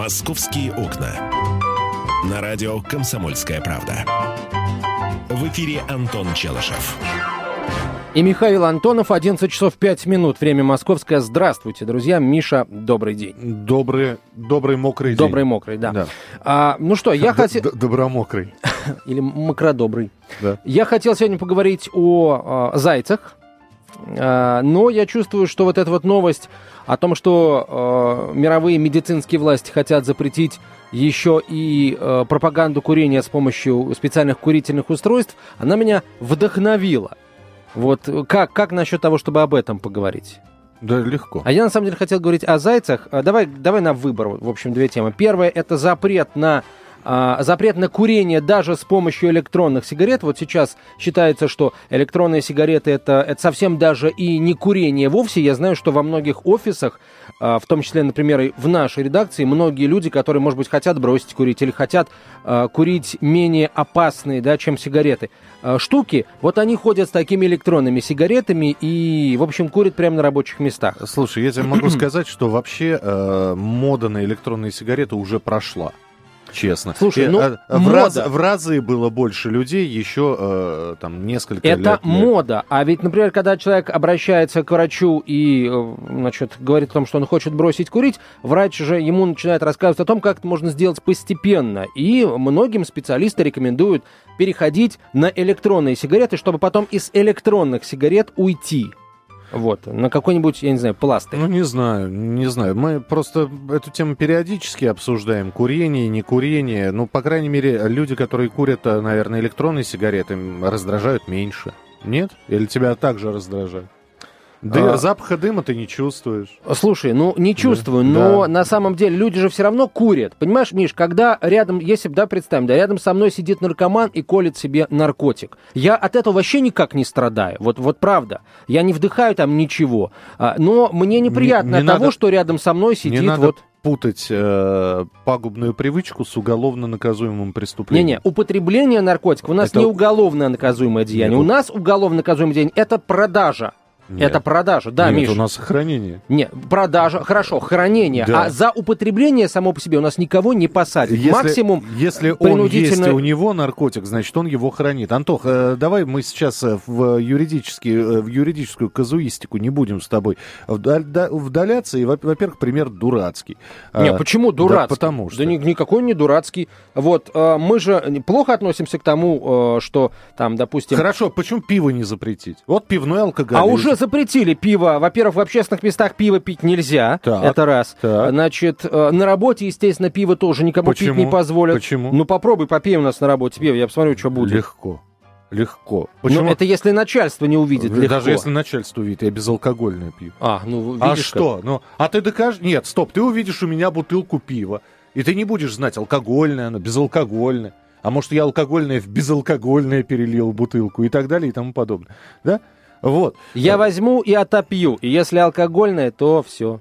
«Московские окна». На радио «Комсомольская правда». В эфире Антон Челышев. И Михаил Антонов, 11 часов 5 минут, время московское. Здравствуйте, друзья. Миша, добрый день. Добрый, добрый мокрый день. Добрый мокрый, да. Да. А, ну что, я хотел... Добромокрый. Или мокродобрый. Да. Я хотел сегодня поговорить о, а, зайцах, но я чувствую, что вот эта вот новость о том, что а, мировые медицинские власти хотят запретить еще и э, пропаганду курения с помощью специальных курительных устройств, она меня вдохновила. Вот как, как насчет того, чтобы об этом поговорить? Да, легко. А я на самом деле хотел говорить о зайцах. А, Давай, давай на выбор, в общем, две темы. Первое это запрет на а, запрет на курение даже с помощью электронных сигарет. Вот сейчас считается, что электронные сигареты это, это совсем даже и не курение вовсе. Я знаю, что во многих офисах, а, в том числе, например, и в нашей редакции, многие люди, которые, может быть, хотят бросить курить или хотят а, курить менее опасные, да, чем сигареты, а, штуки, вот они ходят с такими электронными сигаретами и, в общем, курят прямо на рабочих местах. Слушай, я тебе могу сказать, что вообще э, мода на электронные сигареты уже прошла. Честно. Слушай, И, ну, э, в, мода. раз- в разы было больше людей еще э, там несколько лет. Это лет. мода. А ведь, например, когда человек обращается к врачу и, э, значит, говорит о том, что он хочет бросить курить, врач же ему начинает рассказывать о том, как это можно сделать постепенно. И многим специалисты рекомендуют переходить на электронные сигареты, чтобы потом из электронных сигарет уйти. Вот, на какой-нибудь, я не знаю, пластырь. Ну, не знаю, не знаю. Мы просто эту тему периодически обсуждаем. Курение, не курение. Ну, по крайней мере, люди, которые курят, э, наверное, электронные сигареты, раздражают меньше. Нет? Или тебя также раздражают? Да, А. запаха дыма ты не чувствуешь. Слушай, ну не чувствую, Да. но Да. на самом деле люди же все равно курят. Понимаешь, Миш, когда рядом, если бы, да, представим, да, рядом со мной сидит наркоман и колет себе наркотик. Я от этого вообще никак не страдаю. Вот, вот правда. Я не вдыхаю там ничего. А, но мне неприятно Не- не от того, надо- что рядом со мной сидит не надо вот... путать э, пагубную привычку с уголовно наказуемым преступлением. Не-не, употребление наркотиков у нас Это- не уголовно наказуемое деяние. Нет, У нас уголовно наказуемое деяние это продажа. Нет. Это продажа, да, Нет, Миш. у нас сохранение. Не, продажа, хорошо, хранение. Да. А за употребление само по себе у нас никого не посадят. Если, Максимум если он принудительно- есть и у него наркотик, значит, он его хранит. Антох, э, давай мы сейчас э, в, юридический, э, в юридическую казуистику не будем с тобой да- вдаляться. И, во- во-первых, пример дурацкий. Не, А, почему да дурацкий? потому что. Да ни- никакой не дурацкий. Вот, мы же плохо относимся к тому, что там, допустим... Хорошо, почему пиво не запретить? Вот пивной алкоголь. А уже запретили пиво. Во-первых, в общественных местах пиво пить нельзя. Так, это раз. так. Значит, э, на работе, естественно, пиво тоже никому Почему? пить не позволят. Почему? Ну, попробуй, попей у нас на работе пиво, я посмотрю, что будет. Легко. Легко. Ну, Почему? это если начальство не увидит, легко. Даже если начальство увидит, я безалкогольное пью. А, ну, видишь А как. что? Ну, а ты докажешь? Нет, стоп, ты увидишь у меня бутылку пива, и ты не будешь знать, алкогольное оно, безалкогольное. А может, я алкогольное в безалкогольное перелил бутылку и так далее и тому подобное. Да? Вот. Я возьму и отопью. И если алкогольное, то все.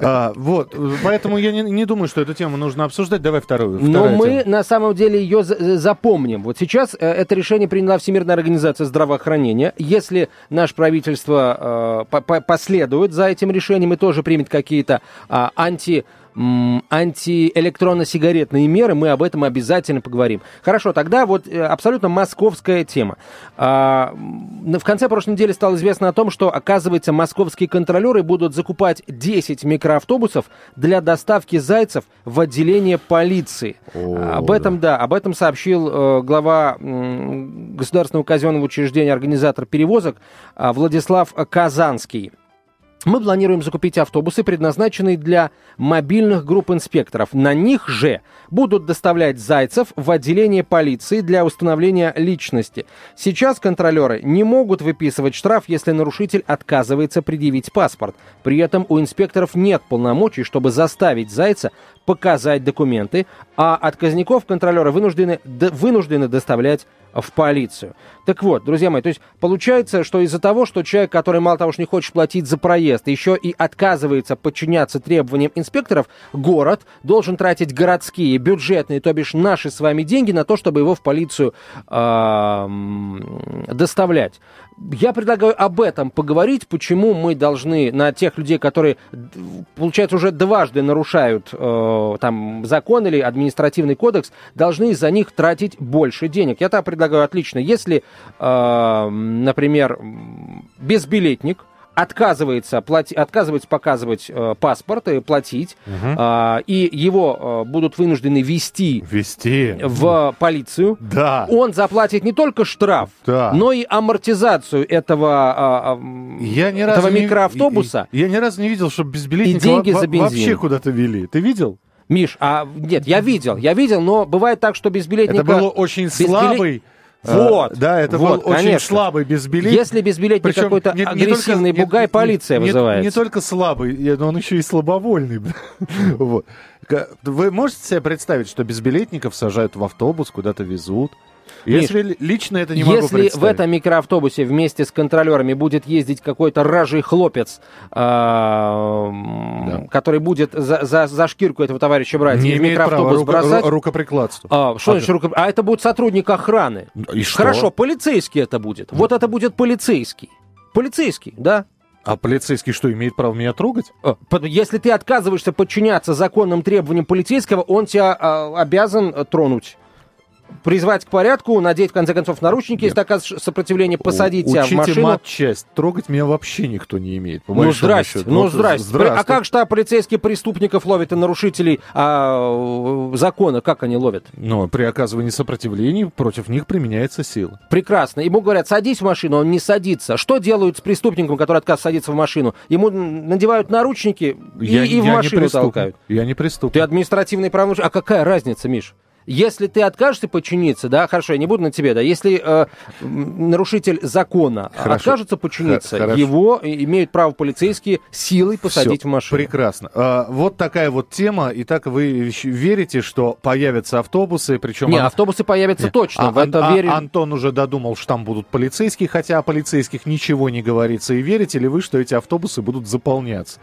А, вот. Поэтому я не, не думаю, что эту тему нужно обсуждать. Давай вторую. Но мы тема. на самом деле ее за- запомним. Вот сейчас э, это решение приняла Всемирная организация здравоохранения. Если наше правительство э, по- по- последует за этим решением и тоже примет какие-то а, анти антиэлектронно-сигаретные меры, мы об этом обязательно поговорим. Хорошо, тогда вот э, абсолютно московская тема. А, в конце прошлой недели стало известно о том, что, оказывается, московские контролеры будут закупать 10 микроавтобусов для доставки зайцев в отделение полиции. О, об этом, да, об этом сообщил э, глава Государственного казенного учреждения, организатор перевозок а, Владислав Казанский. Мы планируем закупить автобусы, предназначенные для мобильных групп инспекторов. На них же будут доставлять зайцев в отделение полиции для установления личности. Сейчас контролеры не могут выписывать штраф, если нарушитель отказывается предъявить паспорт. При этом у инспекторов нет полномочий, чтобы заставить зайца показать документы, а отказников контролеры вынуждены, д- вынуждены доставлять в полицию. Так вот, друзья мои, то есть получается, что из-за того, что человек, который мало того, что не хочет платить за проезд, еще и отказывается подчиняться требованиям инспекторов, город должен тратить городские, бюджетные, то бишь наши с вами деньги на то, чтобы его в полицию м, доставлять. Я предлагаю об этом поговорить, почему мы должны на тех людей, которые, получается, уже дважды нарушают э, там закон или административный кодекс, должны за них тратить больше денег. Я так предлагаю отлично, если, э, например, безбилетник – отказывается, плати, отказывается показывать э, паспорт и платить, угу. э, и его э, будут вынуждены вести, вести в полицию, да. он заплатит не только штраф, да. но и амортизацию этого, э, я ни этого микроавтобуса. Я, я ни разу не видел, чтобы безбилетника и деньги за бензин. вообще куда-то вели. Ты видел? Миш, а нет, я видел, я видел, но бывает так, что безбилетника... Это был очень слабый... Вот. А, да, это вот, был очень конечно. слабый безбилетник. Если безбилетник какой-то не, агрессивный не бугай, не, полиция не, вызывается. Не, не только слабый, но он еще и слабовольный. вот. Вы можете себе представить, что безбилетников сажают в автобус, куда-то везут? Если Миш, лично это не могу Если в этом микроавтобусе вместе с контролерами будет ездить какой-то ражий хлопец, э, да. который будет за, за, за шкирку этого товарища брать не и в микроавтобус права бросать... Ру, рукоприкладство. А, что а, значит руко... А это будет сотрудник охраны. И что? Хорошо, полицейский это будет. Вот это будет полицейский. Полицейский, да? А полицейский что, имеет право меня трогать? А, если ты отказываешься подчиняться законным требованиям полицейского, он тебя а, обязан тронуть призвать к порядку, надеть, в конце концов, наручники, Нет. если оказывается сопротивление, посадить тебя в машину. матчасть. Трогать меня вообще никто не имеет. ну, здрасте, счету. ну, вот, здрасте. здрасте. А как штаб полицейских преступников ловит и нарушителей а, закона? Как они ловят? Ну, при оказывании сопротивления против них применяется сила. Прекрасно. Ему говорят, садись в машину, он не садится. Что делают с преступником, который отказывается садиться в машину? Ему надевают наручники и, я, и в я машину толкают. Я не преступник. Ты административный правонарушитель. А какая разница, Миш? Если ты откажешься подчиниться, да, хорошо, я не буду на тебе, да, если э, нарушитель закона хорошо. откажется подчиниться, хорошо. его имеют право полицейские силой посадить Все, в машину. Прекрасно. А, вот такая вот тема. Итак, вы верите, что появятся автобусы, причем... Не, ан... автобусы появятся не. точно, а, в это а, верю. Антон уже додумал, что там будут полицейские, хотя о полицейских ничего не говорится. И верите ли вы, что эти автобусы будут заполняться?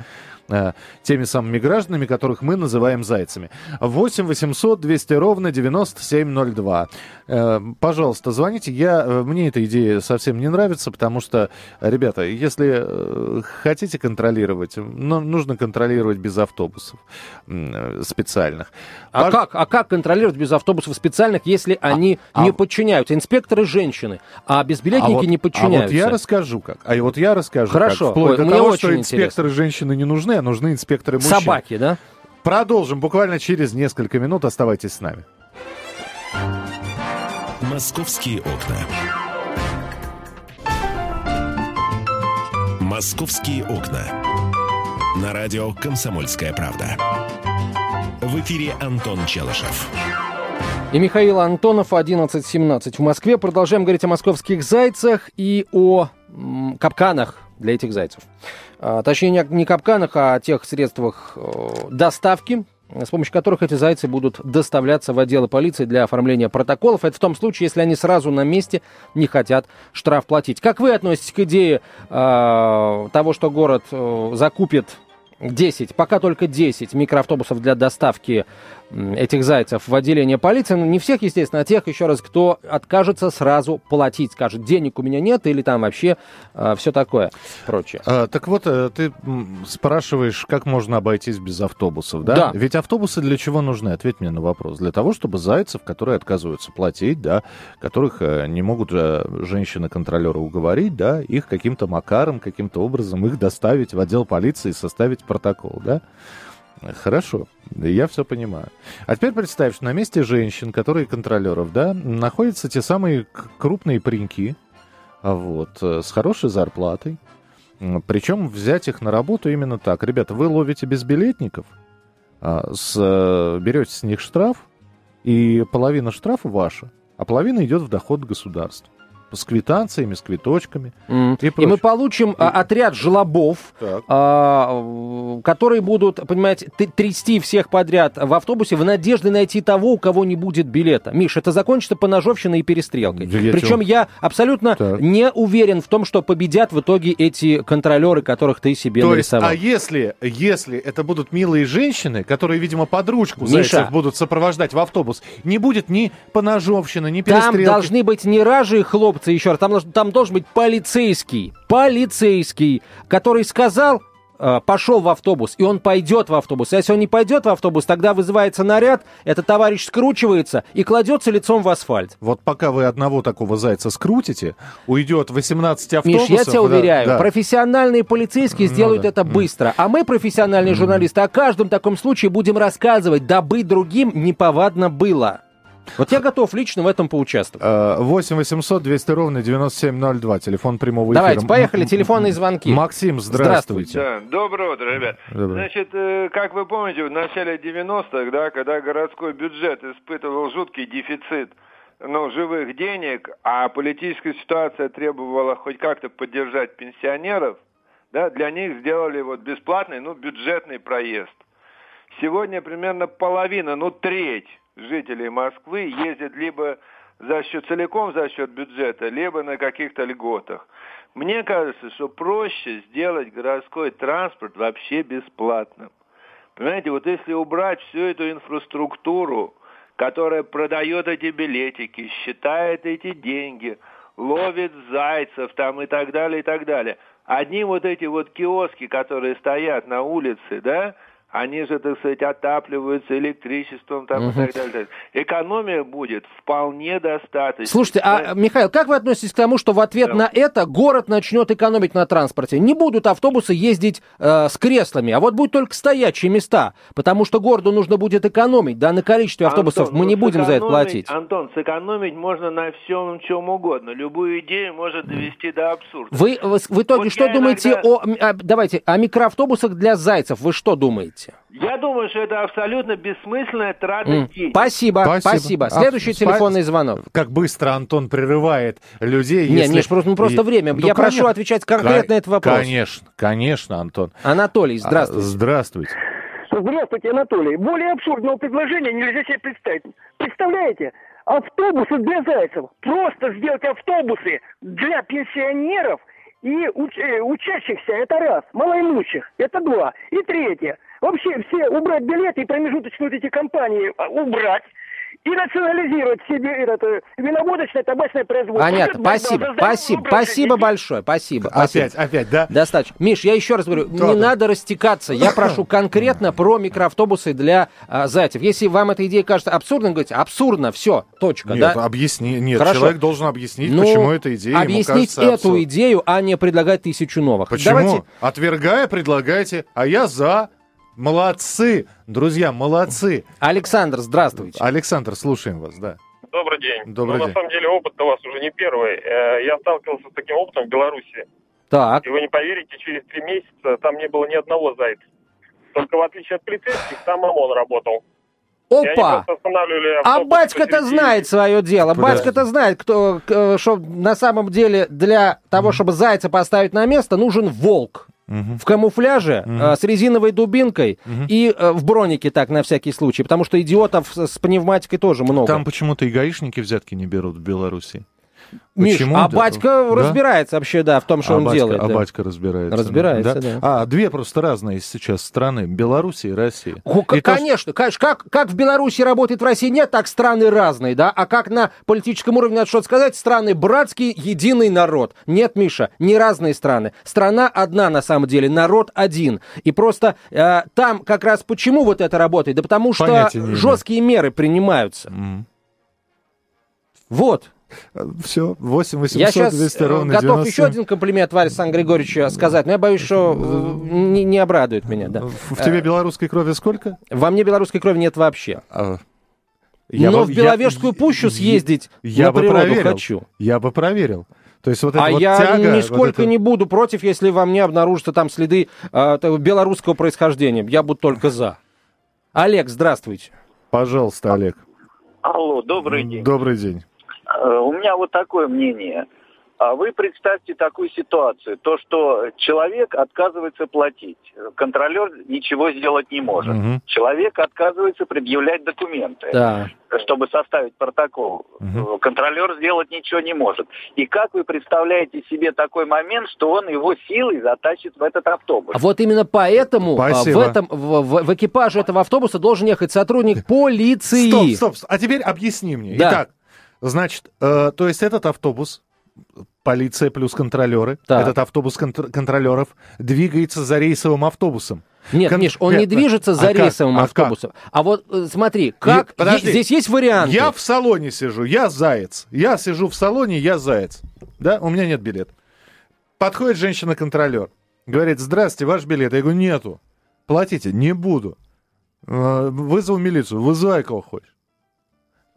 Э, теми самыми гражданами, которых мы называем зайцами. 8 800 200 ровно 9702. Э, пожалуйста, звоните. Я, э, мне эта идея совсем не нравится, потому что, ребята, если хотите контролировать, ну, нужно контролировать без автобусов специальных. А, Пож... как, а как контролировать без автобусов специальных, если а, они а, не а... подчиняются? Инспекторы женщины, а безбилетники а вот, не подчиняются. А вот я расскажу как. А вот я расскажу Хорошо. как. Вплоть Ой, до того, что инспекторы интересно. женщины не нужны, а нужны инспекторы мужчин. Собаки, да? Продолжим буквально через несколько минут. Оставайтесь с нами. Московские окна. Московские окна. На радио «Комсомольская правда». В эфире Антон Челышев. И Михаил Антонов, 11.17 в Москве. Продолжаем говорить о московских зайцах и о м, капканах для этих зайцев. А, точнее, не капканах, а тех средствах доставки, с помощью которых эти зайцы будут доставляться в отделы полиции для оформления протоколов. Это в том случае, если они сразу на месте не хотят штраф платить. Как вы относитесь к идее э, того, что город э, закупит 10, пока только 10 микроавтобусов для доставки этих зайцев в отделение полиции. Ну, не всех, естественно, а тех, еще раз, кто откажется сразу платить. Скажет, денег у меня нет, или там вообще э, а, все такое прочее. А, так вот, э, ты спрашиваешь, как можно обойтись без автобусов, да? Да. Ведь автобусы для чего нужны? Ответь мне на вопрос. Для того, чтобы зайцев, которые отказываются платить, да, которых э, не могут э, женщины-контролеры уговорить, да, их каким-то макаром, каким-то образом их доставить в отдел полиции и составить протокол, да? Хорошо, я все понимаю. А теперь представь, что на месте женщин, которые контролеров, да, находятся те самые крупные пареньки, а вот, э, с хорошей зарплатой. Причем взять их на работу именно так. Ребята, вы ловите безбилетников, а, с, э, берете с них штраф, и половина штрафа ваша, а половина идет в доход государства с квитанциями, с квиточками. Mm. И, и мы получим и... отряд жлобов, а, которые будут, понимаете, трясти всех подряд в автобусе в надежде найти того, у кого не будет билета. Миш, это закончится поножовщиной и перестрелкой. Причем я абсолютно так. не уверен в том, что победят в итоге эти контролеры, которых ты себе То нарисовал. Есть, а если, если это будут милые женщины, которые, видимо, под ручку Миша, зайцев будут сопровождать в автобус, не будет ни поножовщины, ни перестрелки. Там должны быть не ражи и хлопцы, инструкции еще раз. Там, должен- там должен быть полицейский, полицейский, который сказал, э, пошел в автобус, и он пойдет в автобус. А если он не пойдет в автобус, тогда вызывается наряд, этот товарищ скручивается и кладется лицом в асфальт. Вот пока вы одного такого зайца скрутите, уйдет 18 автобусов. Миш, я тебя да, уверяю, да. профессиональные полицейские Ну сделают это быстро. А мы, профессиональные журналисты, о каждом таком случае будем рассказывать, дабы другим неповадно было. Вот я готов лично в этом поучаствовать. Э, 8 800 200 ровно 9702, телефон прямого эфира. Давайте, поехали, телефонные звонки. Максим, здравствуйте. Да, доброе утро, ребят. Доброе. Значит, э, как вы помните, в начале 90-х, да, когда городской бюджет испытывал жуткий дефицит ну, живых денег, а политическая ситуация требовала хоть как-то поддержать пенсионеров, да, для них сделали вот бесплатный, ну, бюджетный проезд. Сегодня примерно половина, ну, треть жителей Москвы ездит либо за счет целиком за счет бюджета, либо на каких-то льготах. Мне кажется, что проще сделать городской транспорт вообще бесплатным. Понимаете, вот если убрать всю эту инфраструктуру, которая продает эти билетики, считает эти деньги, ловит зайцев там и так далее, и так далее. Одни вот эти вот киоски, которые стоят на улице, да, они же, так сказать, отапливаются электричеством там и так далее. Экономия будет вполне достаточно. Слушайте, а, Михаил, как вы относитесь к тому, что в ответ Да. на это город начнет экономить на транспорте? Не будут автобусы ездить э, с креслами, а вот будут только стоячие места, потому что городу нужно будет экономить, да, на количестве автобусов Антон, мы ну, не будем за это платить. Антон, сэкономить можно на всем, чем угодно. Любую идею может довести до абсурда. Вы в в итоге Вот что думаете иногда- о, м, а, давайте, о микроавтобусах для зайцев? Вы что думаете? Я думаю, что это абсолютно бессмысленная трата денег. Спасибо, Спасибо. спасибо. А, Следующий спа- телефонный звонок. Как быстро Антон прерывает людей. Не, если- Миш, просто- ну, просто И- время. Я прошу отвечать конкретно на этот вопрос. Конечно, конечно, Антон. Анатолий, А, здравствуйте. Здравствуйте. Здравствуйте, Анатолий. Более абсурдного предложения нельзя себе представить. Представляете, автобусы для зайцев. Просто сделать автобусы для пенсионеров и уч- э, учащихся. Это раз. Малоимущих. Это два. И третье. Вообще все убрать билеты и промежуточные вот эти компании а, убрать. И национализировать себе это виноводочное табачное производство. Понятно, Это борьба спасибо, здоровый спасибо, спасибо большое, спасибо. спасибо. Опять, опять, да? Достаточно. Миш, я еще раз говорю, Да, не да. надо растекаться. Я прошу конкретно про микроавтобусы для а, зайцев. Если вам эта идея кажется абсурдной, говорите, абсурдно, все, точка, Нет, да? объясни. Нет, Хорошо. человек должен объяснить, Ну, почему эта идея ему объяснить кажется эту абсурдной. идею, а не предлагать тысячу новых. Почему? Давайте, Отвергая, предлагайте, а я за. Молодцы, друзья, молодцы. Александр, здравствуйте. Александр, слушаем вас, да. Добрый день. Добрый ну, день. На самом деле опыт у вас уже не первый. Э, Я сталкивался с таким опытом в Беларуси. Так, И вы не поверите, через три месяца там не было ни одного зайца. Только в отличие от полицейских, там ОМОН работал. Опа! А батька-то знает свое дело. Батька-то знает, кто, к- что на самом деле для того, чтобы зайца поставить на место, нужен волк. Мгм. В камуфляже, Мгм. э, с резиновой дубинкой Мгм. и э, в бронике так на всякий случай, потому что идиотов с, с пневматикой тоже много. Там почему-то и гаишники взятки не берут в Беларуси. Миш, почему? а Да. батька Да? разбирается вообще, да, в том, что а он батька, делает. а да. батька разбирается. Разбирается, да. А, две просто разные сейчас страны. Беларусь и Россия. О, И то, что- конечно, конечно, как, как в Беларуси работает в России, нет, так страны разные, да, а как на политическом уровне надо что-то сказать, страны братский, единый народ. Нет, Миша, не разные страны. Страна одна на самом деле, народ один. И просто э, там как раз почему вот это работает? Да потому что Понятия жесткие меры принимаются. М. Вот. Все, 8 800 Я сейчас 200 ровно готов 97. еще один комплимент Варе Сан Григорьевичу сказать, но я боюсь, что э, не, не обрадует меня. Да. В тебе белорусской крови сколько? Во мне белорусской крови нет вообще. А, Но бы- в Беловежскую пущу съездить я на бы природу проверил. хочу. Я бы проверил. То есть вот эта А вот я тяга, вот нисколько это- не буду против, если во мне обнаружатся там следы э, белорусского происхождения. Я буду только за. Олег, здравствуйте. Пожалуйста, Олег. Алло, добрый день. Добрый день. Э, У меня вот такое мнение. А Вы представьте такую ситуацию, то, что человек отказывается платить, контролер ничего сделать не может. Мгм. Человек отказывается предъявлять документы, Да. чтобы составить протокол. Мгм. Контролер сделать ничего не может. И как вы представляете себе такой момент, что он его силой затащит в этот автобус? А вот именно поэтому а, в, этом, в, в- в экипаже этого автобуса должен ехать сотрудник полиции. Стоп, стоп, стоп. А теперь объясни мне. Да. Итак, значит, э, то есть этот автобус полиция плюс контролеры. Так. Этот автобус контр- контролеров двигается за рейсовым автобусом. Нет, Кон- Миш, он не движется за а как? рейсовым А как? автобусом. А вот э, смотри, как Е- подожди. здесь есть варианты. Я в салоне сижу, я заяц. Я сижу в салоне, я заяц. Да, у меня нет билета. Подходит женщина-контролер. Говорит, здравствуйте, ваш билет. Я говорю, нету. Платите, не буду. Э, Вызову милицию, вызывай кого хочешь.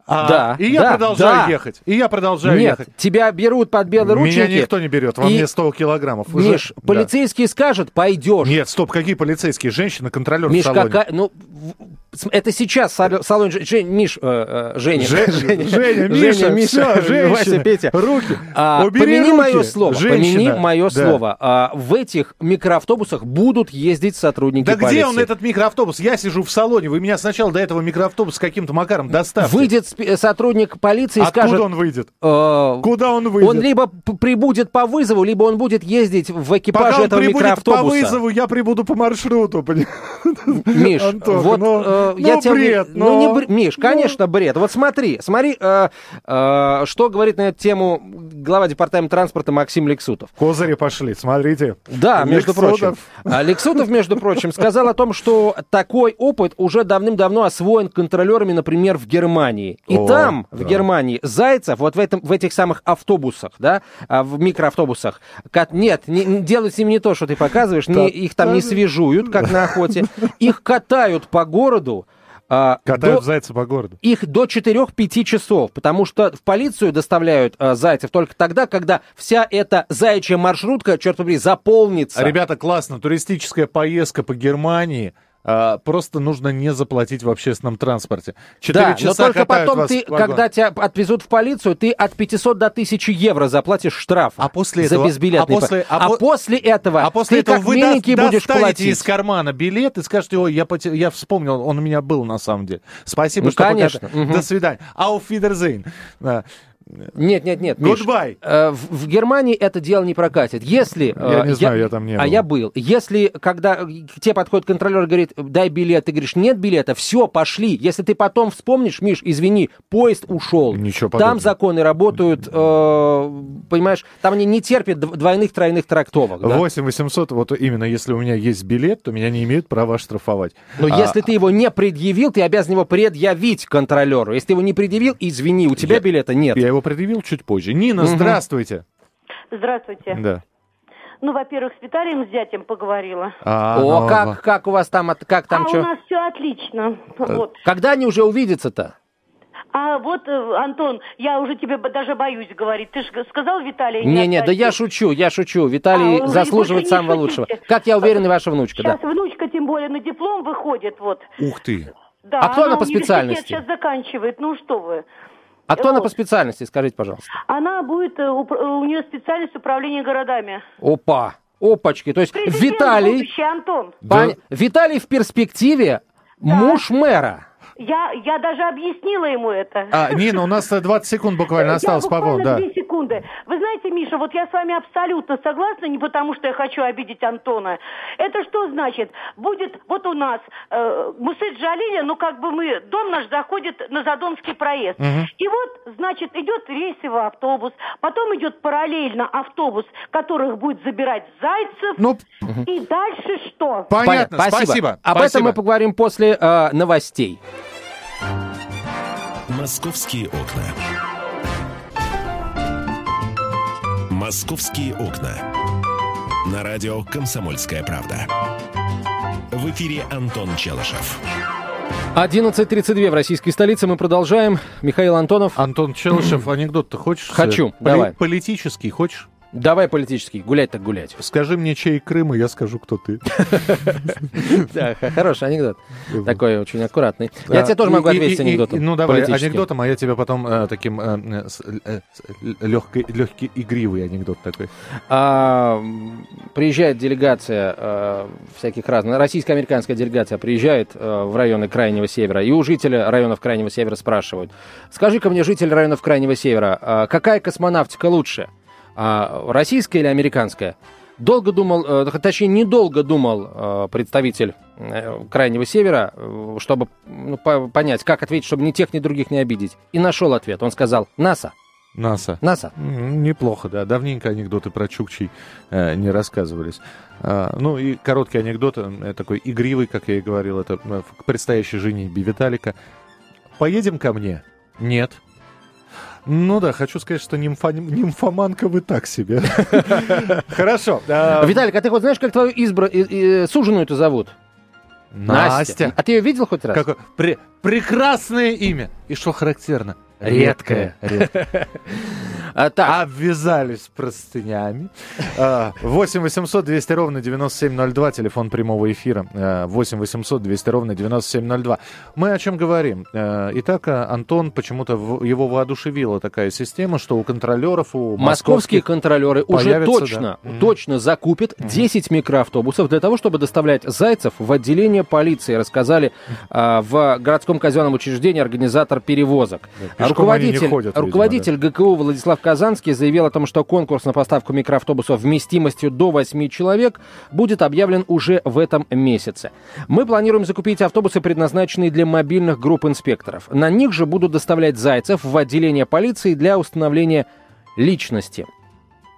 А, Да, и я да, продолжаю да. ехать. И я продолжаю Нет, ехать. тебя берут под белые рученьки. Меня никто не берет, во И- мне 100 килограммов. Уже- Миш, Да. полицейский скажет, пойдешь. Нет, стоп, какие полицейские? Женщина-контролер в Миш, салоне. какая... Ну, в- это сейчас сал- салон... Жень- Миш, э, э, Женя. Же- Женя, Миша, Миша, всё, Вася, женщина, Петя. руки. А, Убери помяни руки, мое слово, помяни женщина. мое Да. слово. А, в этих микроавтобусах будут ездить сотрудники Да полиции. где он, этот микроавтобус? Я сижу в салоне, вы меня сначала до этого микроавтобуса каким-то макаром доставьте. Выйдет сотрудник полиции Откуда скажет... он выйдет? э, Куда он выйдет? Он либо прибудет по вызову, либо он будет ездить в экипаже Пока он этого по микроавтобуса. вызову, я прибуду по маршруту. Миш, Антоха, вот ну, э, ну, я тебя не- бред, ну, ну. не бр- Миш, конечно, бред. Вот смотри, смотри, э, э, что говорит на эту тему глава департамента транспорта Максим Лексутов. Козыри пошли, смотрите. Да, между Лексутов. прочим. А Лексутов, между прочим, сказал о том, что такой опыт уже давным-давно освоен контролерами, например, в Германии. И О, там, в да. Германии, зайцев вот в, этом, в этих самых автобусах, да, а, в микроавтобусах, ка- нет, не, не- делают с ними не то, что ты показываешь, не- их там не свежуют, как на охоте, их катают по городу, а, Катают до- зайца по городу. их до 4-5 часов, потому что в полицию доставляют а, зайцев только тогда, когда вся эта заячья маршрутка, черт побери, заполнится. Ребята, классно. Туристическая поездка по Германии. А, просто нужно не заплатить в общественном транспорте. Четыре Да, но часа только катают потом ты, когда тебя отвезут в полицию, ты от 500 до 1000 евро заплатишь штраф А после за этого- безбилетный а после- а а, по- после этого А после ты этого как вы миленький до- будешь платить. из кармана билет и скажете, ой, я, поте- я вспомнил, он у меня был на самом деле. Спасибо, Ну, что конечно. Мгм. До свидания. Auf Wiedersehen. Нет, нет, нет, Миш, Goodbye. э, в, в Германии это дело не прокатит. Если... Я э, не знаю, я там не А был. я был. Если, когда к тебе подходит контролер и говорит, дай билет, ты говоришь, нет билета, все, пошли. Если ты потом вспомнишь, Миш, извини, поезд ушел. Ничего Там подобного. законы работают, э, понимаешь, там они не терпят дв- двойных, тройных трактовок. да. 8 800, вот именно если у меня есть билет, то меня не имеют права оштрафовать. Но А, если ты его не предъявил, ты обязан его предъявить контролеру. Если ты его не предъявил, извини, у тебя Я- билета нет. Я его предъявил чуть позже. Нина, Мгм. здравствуйте. Здравствуйте. Да. Ну, во-первых, с Виталием с зятем поговорила. А, О, ну, как, как у вас там, от- как там а что? у нас все отлично. Вот. Когда они уже увидятся-то? А вот, э, Антон, я уже тебе даже боюсь говорить. Ты же сказал Виталий? Не-не, да я шучу, я шучу. Виталий А, заслуживает не самого шутите. лучшего. Как я уверен, и ваша внучка, да. Сейчас внучка тем более на диплом выходит, вот. Ух ты. Да, А кто она по университет специальности? сейчас заканчивает, ну что вы. А кто она вот. по специальности, скажите, пожалуйста? Она будет, э, упр- у нее специальность управления городами. Опа, опачки. То есть Президент Виталий, будущий, Антон. пон- Виталий в перспективе муж мэра. Я, я даже объяснила ему это. А, Нина, у нас э, 20 секунд буквально осталось, я по-моему, да. две секунды. Вы знаете, Миша, вот я с вами абсолютно согласна, не потому что я хочу обидеть Антона. Это что значит? Будет вот у нас э, Мусыт Джалиля, ну как бы мы, дом наш заходит на Задонский проезд. И вот, значит, идет рейсовый автобус, потом идет параллельно автобус, которых будет забирать Зайцев. Ну, И дальше что? понятно, Понятно, спасибо. Об этом спасибо. мы поговорим после э, новостей. Московские окна. Московские окна. На радио «Комсомольская правда». В эфире Антон Челышев. 11.32 в российской столице. Мы продолжаем. Михаил Антонов. Антон Челышев, анекдот ты хочешь? Хочу, Поли- давай. Политический хочешь? Давай политический. Гулять так гулять. Скажи мне, чей Крым, и я скажу, кто ты. Да, хороший анекдот. Такой очень аккуратный. Я тебе тоже могу ответить анекдотом. Ну, давай, анекдотом, а я тебе потом э, таким э, легкий, легкий, игривый анекдот такой. А, приезжает делегация э, всяких разных, российско-американская делегация приезжает э, в районы Крайнего Севера, и у жителя районов Крайнего Севера спрашивают, скажи-ка мне, житель районов Крайнего Севера, а какая космонавтика лучше, А, российская или американская? Долго думал, э, точнее, недолго думал э, представитель э, Крайнего Севера, чтобы ну, по- понять, как ответить, чтобы ни тех, ни других не обидеть. И нашел ответ. Он сказал «НАСА». НАСА. НАСА. Неплохо, да. Давненько анекдоты про Чукчей э, не рассказывались. А, ну и короткий анекдот, э, такой игривый, как я и говорил, это к предстоящей женитьбе Виталика. Поедем ко мне? Нет. Ну да, хочу сказать, что нимфа- нимфоманка вы так себе. Хорошо. а, Виталик, а ты вот знаешь, как твою избра... и суженую-то зовут? Настя. А ты ее видел хоть раз? Какое пре- прекрасное имя. И что характерно? Редкое. Редкое. А, так, Обвязались простынями. А, 8 800 200 ровно 9702, телефон прямого эфира. А, 8 800 200 ровно 9702. Мы о чем говорим? А, Итак, а, Антон, почему-то его воодушевила такая система, что у контролеров, у Московские контролеры уже точно, да. Точно закупят 10 микроавтобусов для того, чтобы доставлять зайцев в отделение полиции, рассказали а, в городском казенном учреждении организатор перевозок. Да, руководитель ходят, видимо, руководитель ГКУ Владислав Казанский заявил о том, что конкурс на поставку микроавтобусов вместимостью до 8 человек будет объявлен уже в этом месяце. Мы планируем закупить автобусы, предназначенные для мобильных групп инспекторов. На них же будут доставлять зайцев в отделение полиции для установления личности.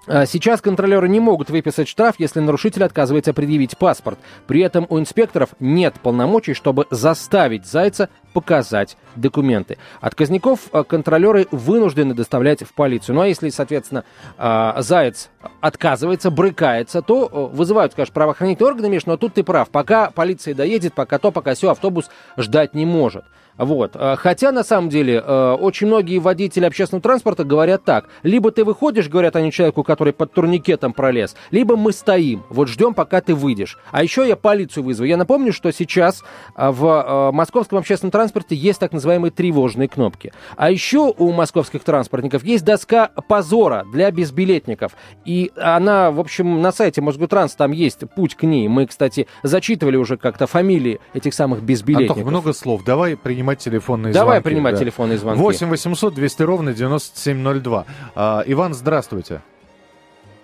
А Сейчас контролеры не могут выписать штраф, если нарушитель отказывается предъявить паспорт. При этом у инспекторов нет полномочий, чтобы заставить зайца показать документы. Отказников а, контролеры вынуждены доставлять в полицию. Ну а если, соответственно, а, заяц отказывается, брыкается, то вызывают, конечно, правоохранительные органы, Миш, но тут ты прав. Пока полиция доедет, пока то, пока все, автобус ждать не может. Вот. А, Хотя, на самом деле, э, очень многие водители общественного транспорта говорят так. Либо ты выходишь, говорят они человеку, который под турникетом пролез, либо мы стоим, вот ждем, пока ты выйдешь. А еще я полицию вызову. Я напомню, что сейчас а, в э, московском общественном транспорте есть так называемые тревожные кнопки. А еще у московских транспортников есть доска позора для безбилетников. И она, в общем, на сайте Мосгутранс там есть путь к ней. Мы, кстати, зачитывали уже как-то фамилии этих самых безбилетников. Антох, много слов. Давай принимать телефонные Давай звонки. принимать да. телефонные звонки. 8 800 200 ровно 9702. А, Иван, здравствуйте.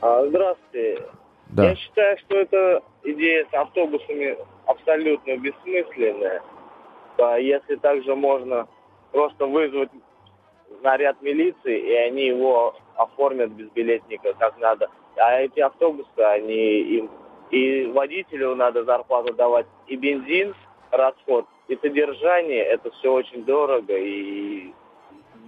А, Здравствуйте. Да. Я считаю, что эта идея с автобусами абсолютно бессмысленная. Да, если также можно просто вызвать наряд милиции, и они его оформят без билетника как надо. А эти автобусы, они им и водителю надо зарплату давать, и бензин, расход, и содержание, это все очень дорого и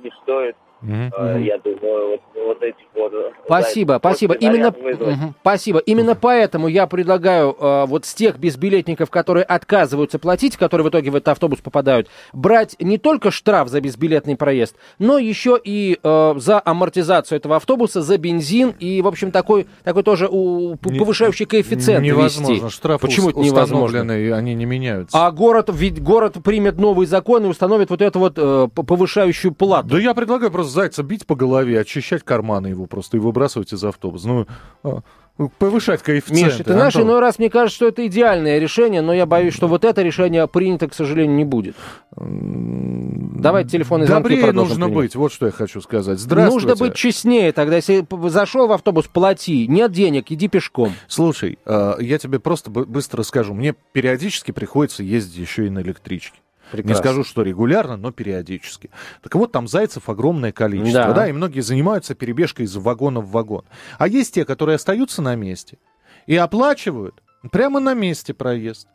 не стоит, Э, я думаю, вот, вот этих вот... э, Спасибо, за- спасибо. Именно. Мгм. спасибо. Именно поэтому я предлагаю э, вот с тех безбилетников, которые отказываются платить, которые в итоге в этот автобус попадают, брать не только штраф за безбилетный проезд, но еще и э, за амортизацию этого автобуса, за бензин и, в общем, такой, такой тоже у- п- Не- повышающий коэффициент Невозможно. ввести. Штрафы Почему это невозможно? они не меняются. А город, ведь город примет новый закон и установит вот эту вот э, повышающую плату. Да я предлагаю просто зайца бить по голове, очищать карманы его просто и выбрасывать из автобуса. Ну, а, ну, повышать коэффициенты. Миша, ты Антон. иной раз мне кажется, что это идеальное решение, но я боюсь, что вот это решение принято, к сожалению, не будет. Давайте телефонные звонки Добрее нужно принимать. быть, вот что я хочу сказать. Здравствуйте. Нужно быть честнее тогда. Если зашел в автобус, плати. Нет денег, иди пешком. Слушай, э, я тебе просто бы- быстро скажу. Мне периодически приходится ездить еще и на электричке. Не Прекрасно. скажу, что регулярно, но периодически. Так вот, там зайцев огромное количество, Да. да. и многие занимаются перебежкой из вагона в вагон. А есть те, которые остаются на месте и оплачивают прямо на месте проезд.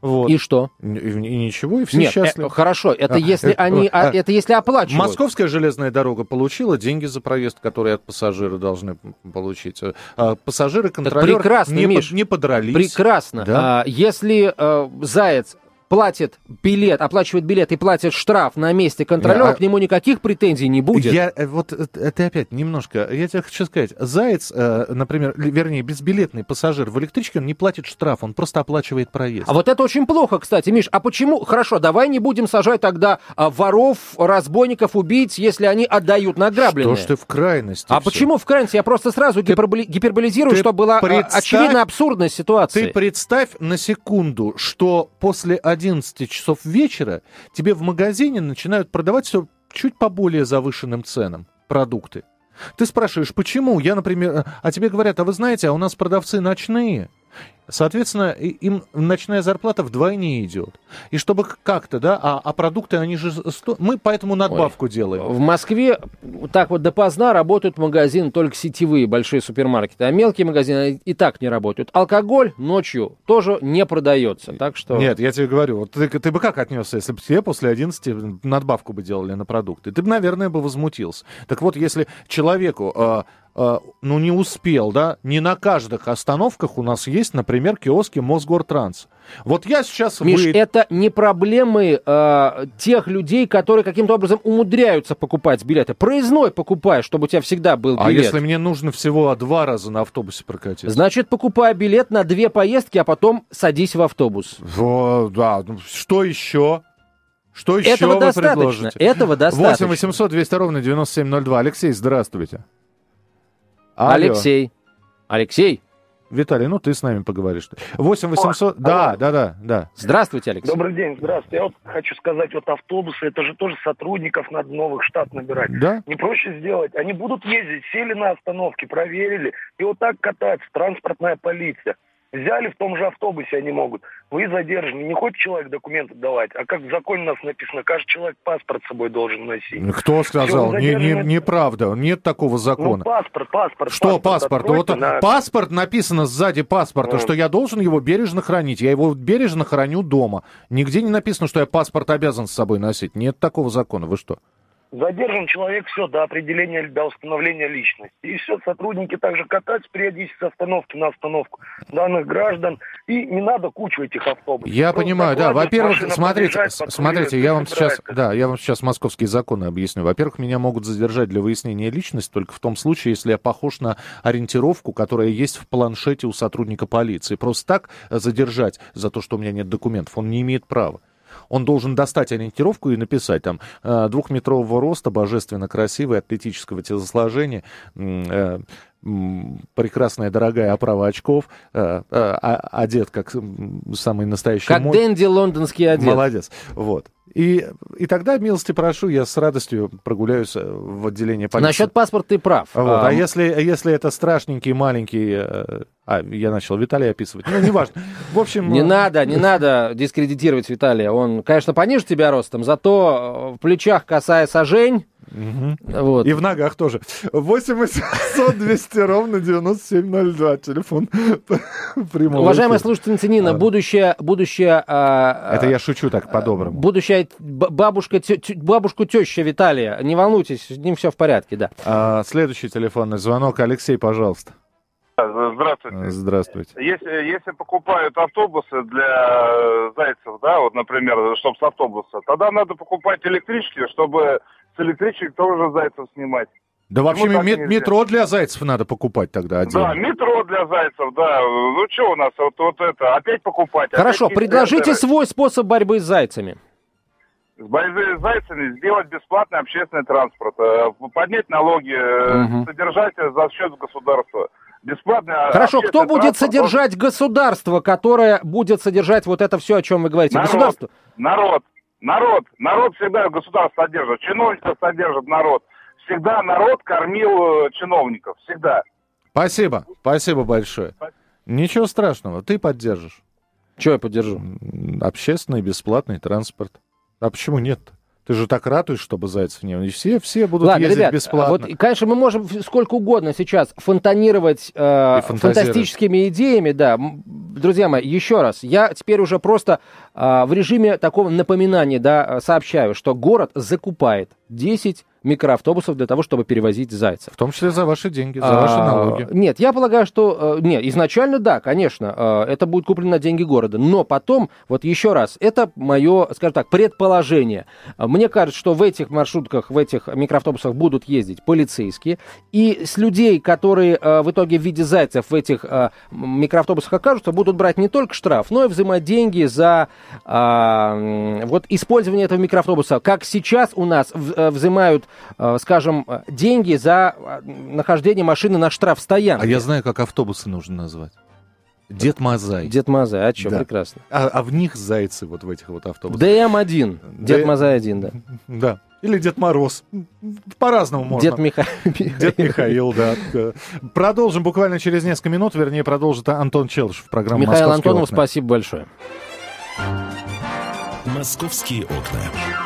Вот. И что? И, и ничего, и все Нет, счастливы. э, хорошо, это А, если э, они, а, а, это если оплачивают. Московская железная дорога получила деньги за проезд, которые от пассажира должны получить. А Пассажиры контролеры прекрасно, не, Миш. под- не подрались. Прекрасно. Да. А, если э, заяц платит билет, оплачивает билет и платит штраф на месте контролера, а- к нему никаких претензий не будет. Я э, вот э, это опять немножко. Я тебе хочу сказать, заяц, э, например, вернее, безбилетный пассажир в электричке, он не платит штраф, он просто оплачивает проезд. А вот это очень плохо, кстати, Миш. А почему? Хорошо, давай не будем сажать тогда а, воров, разбойников, убийц, если они отдают награбленное. Что ж ты в крайности? А всё? почему в крайности? Я просто сразу гиперболи- гиперболизирую, ты чтобы была а, очевидно абсурдность ситуации. Ты представь на секунду, что после 11 часов вечера тебе в магазине начинают продавать все чуть по более завышенным ценам продукты. Ты спрашиваешь, почему? Я, например, а тебе говорят, а вы знаете, а у нас продавцы ночные. Соответственно, им ночная зарплата вдвойне идет. И чтобы как-то, да, а, а продукты, они же... сто- Мы поэтому надбавку делаем. В Москве так вот допоздна работают магазины только сетевые, большие супермаркеты, а мелкие магазины и так не работают. Алкоголь ночью тоже не продается, так что... Нет, я тебе говорю, вот ты, ты бы как отнесся, если бы тебе после 11 надбавку бы делали на продукты? Ты бы, наверное, бы возмутился. Так вот, если человеку, э, ну, не успел, да, не на каждых остановках у нас есть, например, киоски Мосгортранс. Вот я сейчас... Миш, вы- это не проблемы э, тех людей, которые каким-то образом умудряются покупать билеты. Проездной покупай, чтобы у тебя всегда был билет. А если мне нужно всего два раза на автобусе прокатиться? Значит, покупай билет на две поездки, а потом садись в автобус. Во, да, ну, что еще? Что еще Этого вы достаточно. предложите? Этого 8 достаточно. 800 200 ровно 9702. Алексей, здравствуйте. Алло. Алексей. Алексей. Виталий, ну ты с нами поговоришь. 8 800... Да, да, да, да. Здравствуйте, Алексей. Добрый день, здравствуйте. Я вот хочу сказать, вот автобусы, это же тоже сотрудников надо новых штат набирать. Да? Не проще сделать. Они будут ездить, сели на остановке, проверили, и вот так кататься, транспортная полиция. Взяли в том же автобусе, они могут. Вы задержаны. Не хочет человек документы давать, а как в законе у нас написано, каждый человек паспорт с собой должен носить. Кто сказал? вы Не, не, неправда. Нет такого Ну, закона. паспорт, паспорт. Что паспорт? откройте Вот на- паспорт написано сзади паспорта, Ну. что я должен его бережно хранить. Я его бережно храню дома. Нигде не написано, что я паспорт обязан с собой носить. Нет такого закона. Вы что? Задержан человек, все, до определения, до установления личности. И все, сотрудники также катаются периодически с остановки на остановку данных граждан. И не надо кучу этих автобусов. Я Просто понимаю, да. Во-первых, смотрите, смотрите, я вам сейчас, да, я вам сейчас московские законы объясню. Во-первых, меня могут задержать для выяснения личности только в том случае, если я похож на ориентировку, которая есть в планшете у сотрудника полиции. Просто так задержать за то, что у меня нет документов, он не имеет права. Он должен достать ориентировку и написать там э, двухметрового роста, божественно красивый, атлетического телосложения, э, прекрасная дорогая оправа очков, э, э, а- одет как самый настоящий Как мой. Дэнди лондонский одет. Молодец. Вот. И, и тогда, милости прошу, я с радостью прогуляюсь э, в отделение полиции. Насчет паспорта ты прав. Вот. А, А если, если это страшненький, маленький... э, А, я начал Виталий описывать. Ну, неважно. В общем... Не э, надо, не надо дискредитировать Виталия. Он, конечно, пониже тебя ростом, зато в плечах косая сажень. Мгм. Вот. И в ногах тоже. 8 800 200 ровно 9702. Телефон прямого Уважаемая слушательница Нина, А. будущая, будущая, а, Это а, я шучу так по-доброму. будущая бабушка, бабушку теща Виталия, не волнуйтесь, с ним все в порядке, да. А, следующий телефонный звонок. Алексей, пожалуйста. Здравствуйте. Здравствуйте. Если, если покупают автобусы для зайцев, да, вот, например, чтобы с автобуса, тогда надо покупать электрички, чтобы с электричек тоже зайцев снимать. Да вообще мет- метро для зайцев надо покупать тогда отдельно. Да, метро для зайцев, да. Ну что у нас вот, вот это, опять покупать? Хорошо, опять предложите свой способ борьбы с зайцами. С борьбой с зайцами сделать бесплатный общественный транспорт, э, поднять налоги, Мгм. содержать за счет государства. Бесплатный а, Хорошо, кто будет транспорт содержать государство, которое будет содержать вот это все, о чем вы говорите? Народ. Государство. Народ, народ, народ всегда государство содержит, чиновников содержит народ. Всегда народ кормил э, чиновников, всегда. Спасибо, спасибо большое. Ничего страшного, ты поддержишь. Что я поддержу? Общественный бесплатный транспорт. А почему нет? Ты же так ратуешь, чтобы зайцев не было. И Все, все будут Ладно, ездить ребят, бесплатно. вот, конечно, мы можем сколько угодно сейчас фонтанировать э, фантастическими идеями, да. Друзья мои, еще раз, я теперь уже просто в режиме такого напоминания, да, э, сообщаю, что город закупает 10 микроавтобусов для того, чтобы перевозить зайцев. В том числе за ваши деньги, за А, ваши налоги. Нет, я полагаю, что... э, Нет, изначально да, конечно, э, это будет куплено на деньги города. Но потом, вот еще раз, это мое, скажем так, предположение. А, Мне кажется, что в этих маршрутках, в этих микроавтобусах будут ездить полицейские. И с людей, которые в итоге в виде зайцев в этих микроавтобусах окажутся, будут брать не только штраф, но и взимать деньги за а, вот использование этого микроавтобуса. Как сейчас у нас э, взимают, э, скажем, деньги за э, нахождение машины на штрафстоянке. А я знаю, как автобусы нужно назвать. Дед Мазай. Дед Мазай, а что, Да. прекрасно. А, а в них зайцы вот в этих вот автобусах. ДМ-1, Дед Д- Мазай 1, да. Да. Или Дед Мороз. По-разному можно. Дед Михаил. Дед Михаил, да. Продолжим буквально через несколько минут. Вернее, продолжит Антон Челышев в программе Михаил «Московские Антонов, окна». спасибо большое. «Московские окна».